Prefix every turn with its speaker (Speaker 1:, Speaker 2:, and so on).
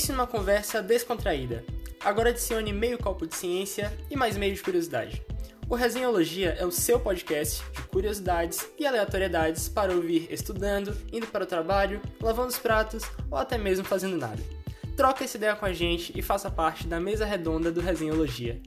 Speaker 1: Pense numa conversa descontraída. Agora adicione meio copo de ciência e mais meio de curiosidade. O Resenhologia é o seu podcast de curiosidades e aleatoriedades para ouvir estudando, indo para o trabalho, lavando os pratos ou até mesmo fazendo nada. Troca essa ideia com a gente e faça parte da mesa redonda do Resenhologia.